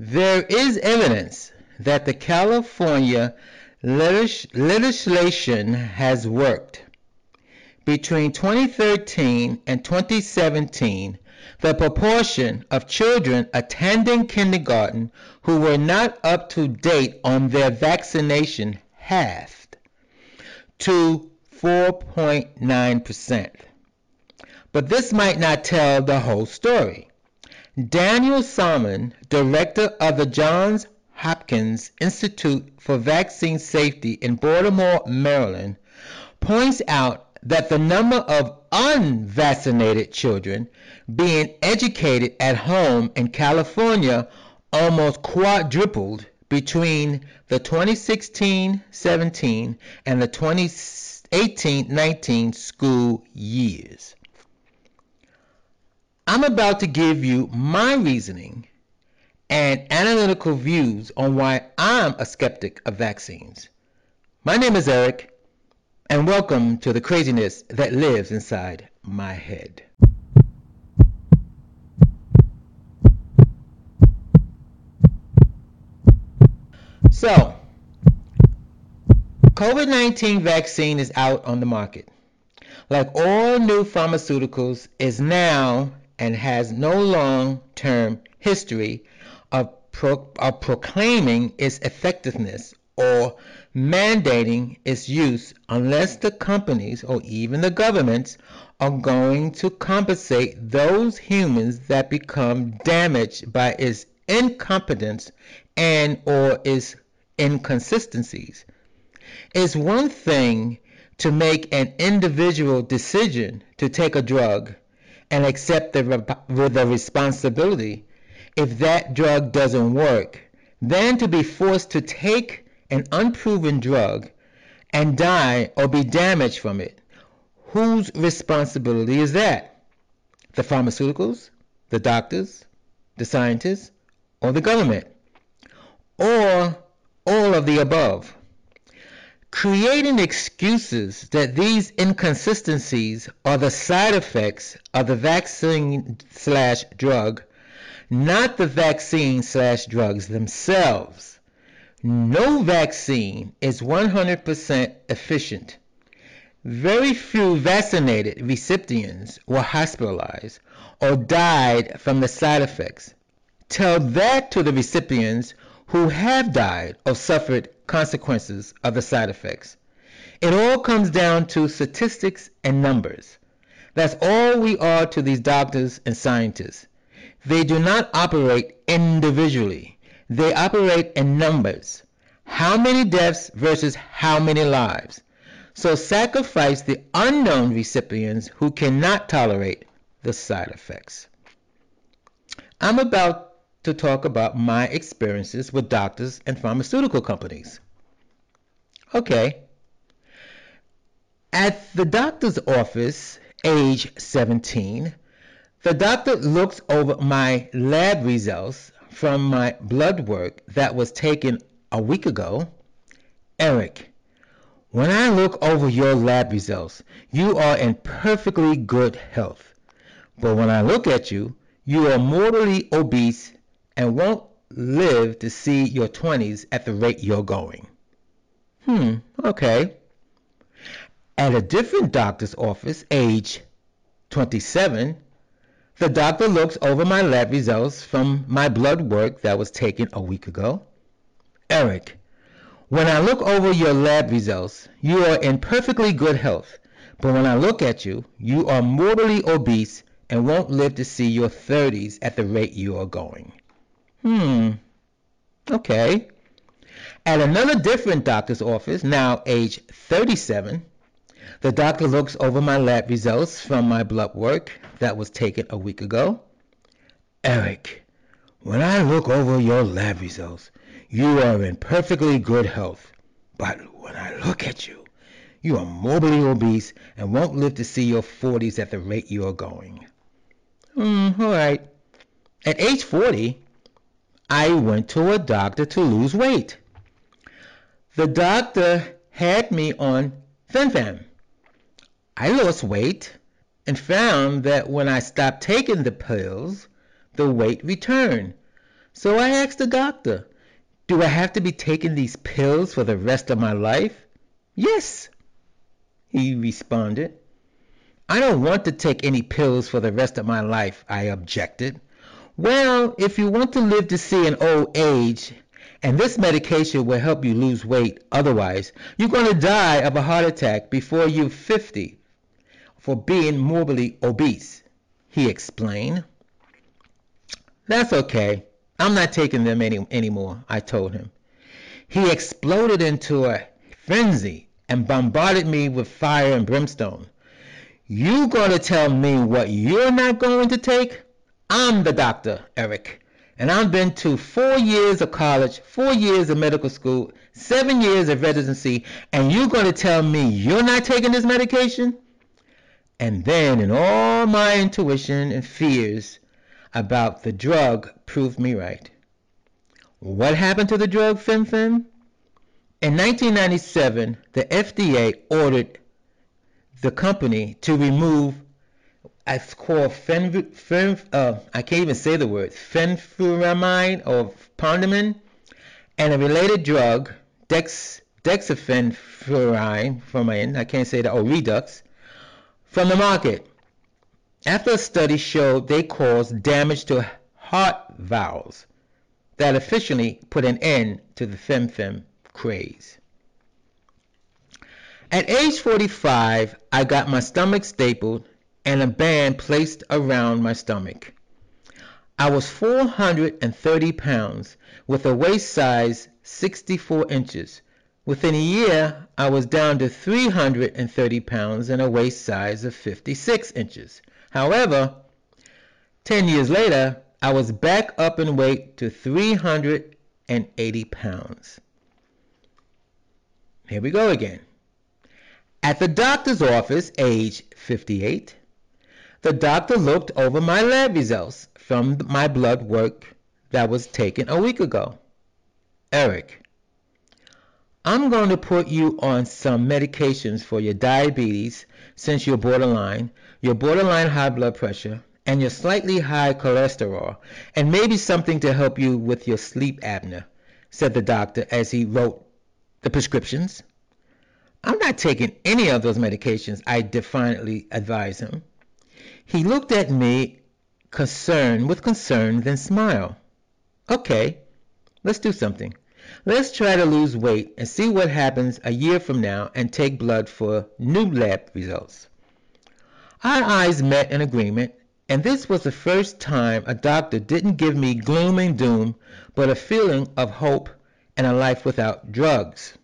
There is evidence that the California legislation has worked. Between 2013 and 2017, the proportion of children attending kindergarten who were not up to date on their vaccination halved to 4.9%. But this might not tell the whole story. Daniel Salmon, director of the Johns Hopkins Institute for Vaccine Safety in Baltimore, Maryland, points out that the number of unvaccinated children being educated at home in California almost quadrupled between the 2016-17 and the 2018-19 school years. I'm about to give you my reasoning and analytical views on why I'm a skeptic of vaccines. My name is Eric, and welcome to the craziness that lives inside my head. So, COVID 19 vaccine is out on the market. Like all new pharmaceuticals, is now and has no long term history of, pro- of proclaiming its effectiveness or mandating its use unless the companies or even the governments are going to compensate those humans that become damaged by its incompetence and or its inconsistencies. It's one thing to make an individual decision to take a drug and accept the, the responsibility if that drug doesn't work than to be forced to take an unproven drug and die or be damaged from it. Whose responsibility is that? The pharmaceuticals, the doctors, the scientists, or the government? Or all of the above? Creating excuses that these inconsistencies are the side effects of the vaccine slash drug not the vaccine slash drugs themselves. No vaccine is 100% efficient. Very few vaccinated recipients were hospitalized or died from the side effects. Tell that to the recipients who have died or suffered consequences of the side effects. It all comes down to statistics and numbers. That's all we are to these doctors and scientists. They do not operate individually. They operate in numbers. How many deaths versus how many lives? So sacrifice the unknown recipients who cannot tolerate the side effects. I'm about to talk about my experiences with doctors and pharmaceutical companies. Okay. At the doctor's office, age 17, the doctor looks over my lab results from my blood work that was taken a week ago. Eric, when I look over your lab results, you are in perfectly good health. But when I look at you, you are mortally obese and won't live to see your 20s at the rate you're going. Hmm, okay. At a different doctor's office, age 27, the doctor looks over my lab results from my blood work that was taken a week ago. Eric, when I look over your lab results, you are in perfectly good health. But when I look at you, you are mortally obese and won't live to see your 30s at the rate you are going. Hmm. Okay. At another different doctor's office, now age 37, the doctor looks over my lab results from my blood work that was taken a week ago. Eric, when I look over your lab results, you are in perfectly good health. But when I look at you, you are morbidly obese and won't live to see your 40s at the rate you are going. Hmm, all right. At age 40, I went to a doctor to lose weight. The doctor had me on fen-phen. I lost weight and found that when I stopped taking the pills, the weight returned. So I asked the doctor, Do I have to be taking these pills for the rest of my life? Yes, he responded. I don't want to take any pills for the rest of my life, I objected. Well, if you want to live to see an old age, and this medication will help you lose weight, otherwise, you're going to die of a heart attack before you're 50 for being morbidly obese, he explained. That's okay. I'm not taking them any anymore, I told him. He exploded into a frenzy and bombarded me with fire and brimstone. You gonna tell me what you're not going to take? I'm the doctor, Eric. And I've been to four years of college, four years of medical school, seven years of residency, and you're gonna tell me you're not taking this medication? And then in all my intuition and fears, about the drug proved me right. What happened to the drug fen-phen? In 1997, the FDA ordered the company to remove it's called fen, fen uh, I can't even say the word fenfluramine or Pondimin and a related drug dex dexafenfluramine from I can't say that or redux from the market after a study showed they caused damage to heart valves that officially put an end to the fen-phen craze. At age 45, I got my stomach stapled and a band placed around my stomach. I was 430 pounds with a waist size 64 inches. Within a year, I was down to 330 pounds and a waist size of 56 inches. However, 10 years later, I was back up in weight to 380 pounds. Here we go again. At the doctor's office, age 58, the doctor looked over my lab results from my blood work that was taken a week ago. Eric, I'm going to put you on some medications for your diabetes since you're borderline, your borderline high blood pressure, and your slightly high cholesterol, and maybe something to help you with your sleep apnea, said the doctor as he wrote the prescriptions. I'm not taking any of those medications, I defiantly advised him. He looked at me concern with concern, then smiled. Okay, let's do something. Let's try to lose weight and see what happens a year from now and take blood for new lab results. Our eyes met in agreement, and this was the first time a doctor didn't give me gloom and doom, but a feeling of hope and a life without drugs.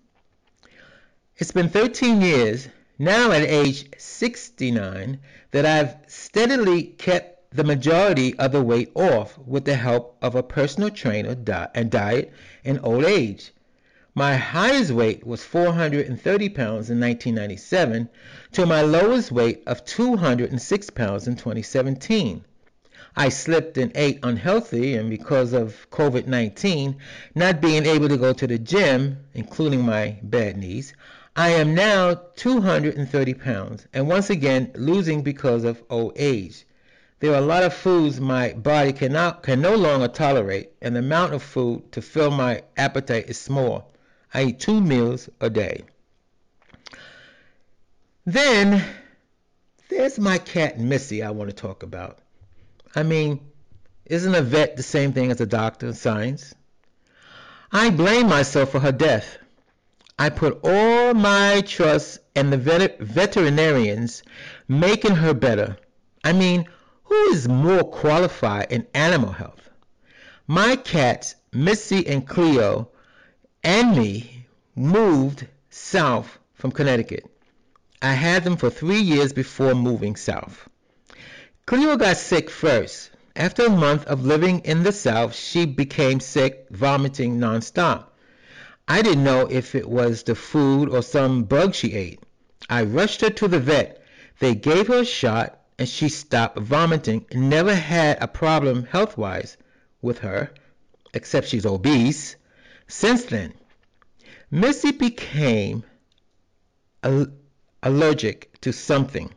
It's been 13 years, now at age 69, that I've steadily kept the majority of the weight off with the help of a personal trainer and diet in old age. My highest weight was 430 pounds in 1997 to my lowest weight of 206 pounds in 2017. I slipped and ate unhealthy, and because of COVID 19, not being able to go to the gym, including my bad knees, I am now 230 pounds and once again losing because of old age. There are a lot of foods my body cannot can no longer tolerate, and the amount of food to fill my appetite is small. I eat two meals a day. Then there's my cat Missy I want to talk about. I mean, isn't a vet the same thing as a doctor in science? I blame myself for her death. I put all my trust in the vet- veterinarians making her better. I mean, who is more qualified in animal health? My cats, Missy and Cleo, and me moved south from Connecticut. I had them for three years before moving south. Cleo got sick first. After a month of living in the south, she became sick, vomiting nonstop. I didn't know if it was the food or some bug she ate. I rushed her to the vet. They gave her a shot and she stopped vomiting. Never had a problem health wise with her, except she's obese. Since then, Missy became al- allergic to something.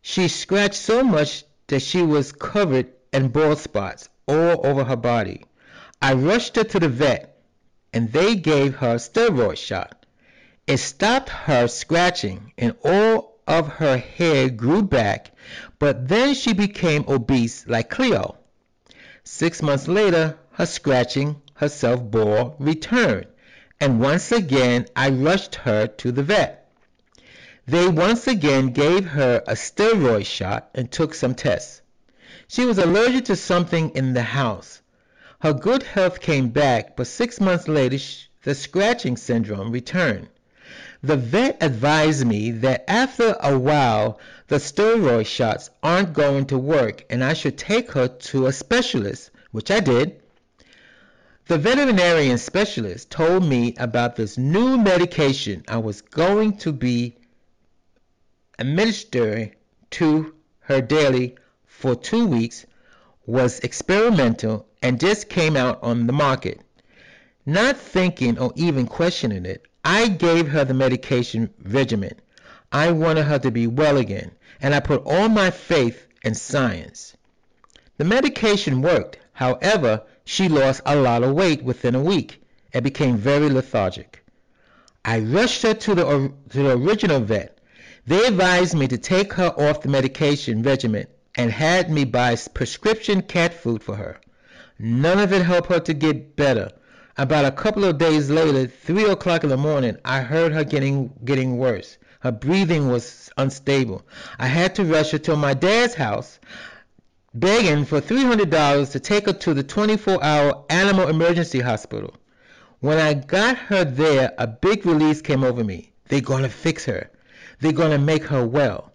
She scratched so much that she was covered in bald spots all over her body. I rushed her to the vet and they gave her a steroid shot. It stopped her scratching and all of her hair grew back, but then she became obese like Cleo. Six months later her scratching herself bore returned, and once again I rushed her to the vet. They once again gave her a steroid shot and took some tests. She was allergic to something in the house. Her good health came back, but six months later the scratching syndrome returned. The vet advised me that after a while the steroid shots aren't going to work and I should take her to a specialist, which I did. The veterinarian specialist told me about this new medication I was going to be administering to her daily for two weeks was experimental and just came out on the market. Not thinking or even questioning it, I gave her the medication regimen. I wanted her to be well again, and I put all my faith in science. The medication worked. However, she lost a lot of weight within a week and became very lethargic. I rushed her to the, to the original vet. They advised me to take her off the medication regimen and had me buy prescription cat food for her. None of it helped her to get better. About a couple of days later, three o'clock in the morning, I heard her getting getting worse. Her breathing was unstable. I had to rush her to my dad's house, begging for $300 to take her to the 24-hour animal emergency hospital. When I got her there, a big release came over me. They're to fix her. They're to make her well.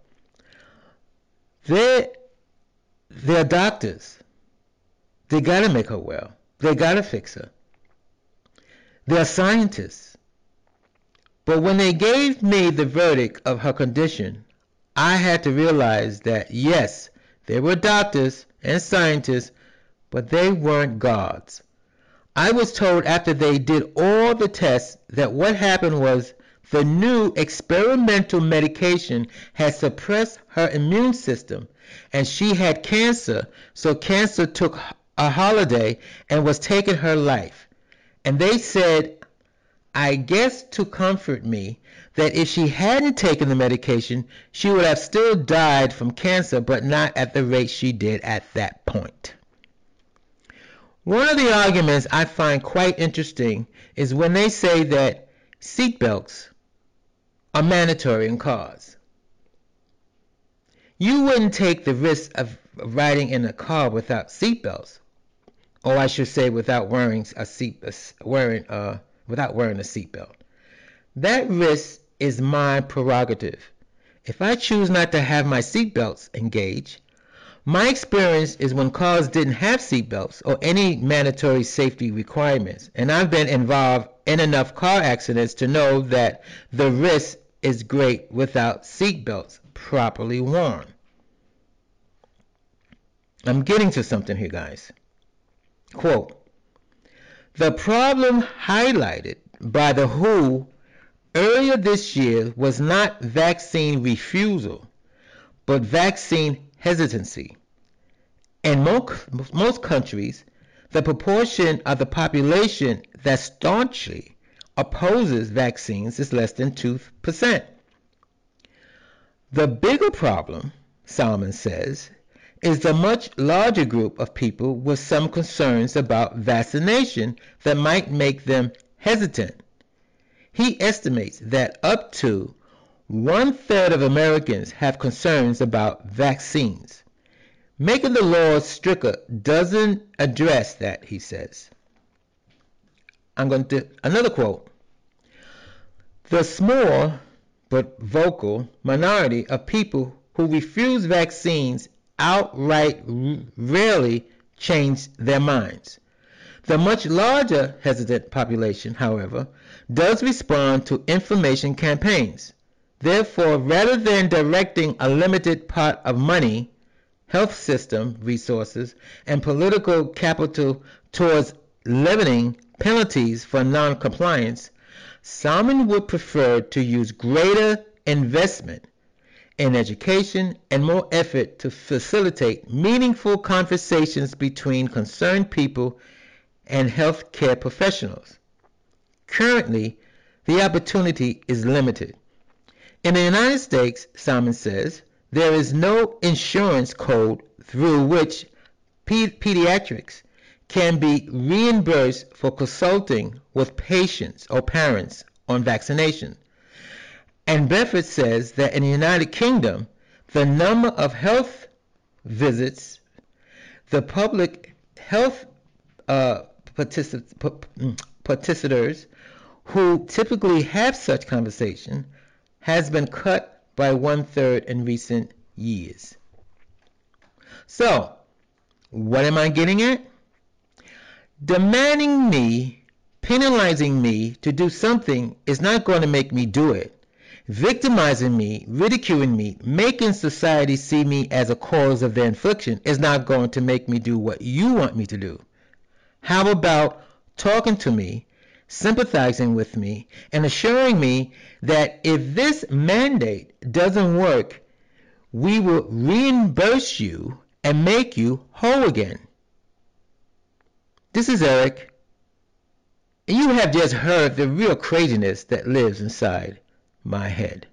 They're they're doctors. They gotta make her well. They gotta fix her. They're scientists. But when they gave me the verdict of her condition, I had to realize that yes, they were doctors and scientists, but they weren't gods. I was told after they did all the tests that what happened was the new experimental medication had suppressed her immune system and she had cancer, so cancer took a holiday and was taking her life. And they said, I guess to comfort me, that if she hadn't taken the medication, she would have still died from cancer, but not at the rate she did at that point. One of the arguments I find quite interesting is when they say that seatbelts are mandatory in cars. You wouldn't take the risk of riding in a car without seatbelts, or I should say, without wearing a seat, wearing uh, without wearing a seatbelt. That risk is my prerogative. If I choose not to have my seatbelts engaged, my experience is when cars didn't have seatbelts or any mandatory safety requirements, and I've been involved in enough car accidents to know that the risk is great without seatbelts properly worn. I'm getting to something here, guys. Quote, the problem highlighted by the WHO earlier this year was not vaccine refusal, but vaccine hesitancy. In most, most countries, the proportion of the population that staunchly opposes vaccines is less than 2%. The bigger problem, Salmon says, is the much larger group of people with some concerns about vaccination that might make them hesitant. He estimates that up to one third of Americans have concerns about vaccines. Making the laws stricter doesn't address that, he says. I'm going to another quote. The small but vocal minority of people who refuse vaccines outright rarely change their minds. The much larger hesitant population, however, does respond to information campaigns. Therefore, rather than directing a limited pot of money, health system resources, and political capital towards levying penalties for non-compliance, Salmon would prefer to use greater investment in education and more effort to facilitate meaningful conversations between concerned people and healthcare professionals. Currently, the opportunity is limited. In the United States, Salmon says, there is no insurance code through which pe- pediatrics can be reimbursed for consulting with patients or parents on vaccination. And Bedford says that in the United Kingdom, the number of health visits, the public health uh, mm, who typically have such conversation has been cut by one third in recent years. So, what am I getting at? Demanding me, penalizing me to do something is not going to make me do it. Victimizing me, ridiculing me, making society see me as a cause of their infliction is not going to make me do what you want me to do. How about talking to me, sympathizing with me, and assuring me that if this mandate doesn't work, we will reimburse you and make you whole again. This is Eric, you have just heard the real craziness that lives inside my head.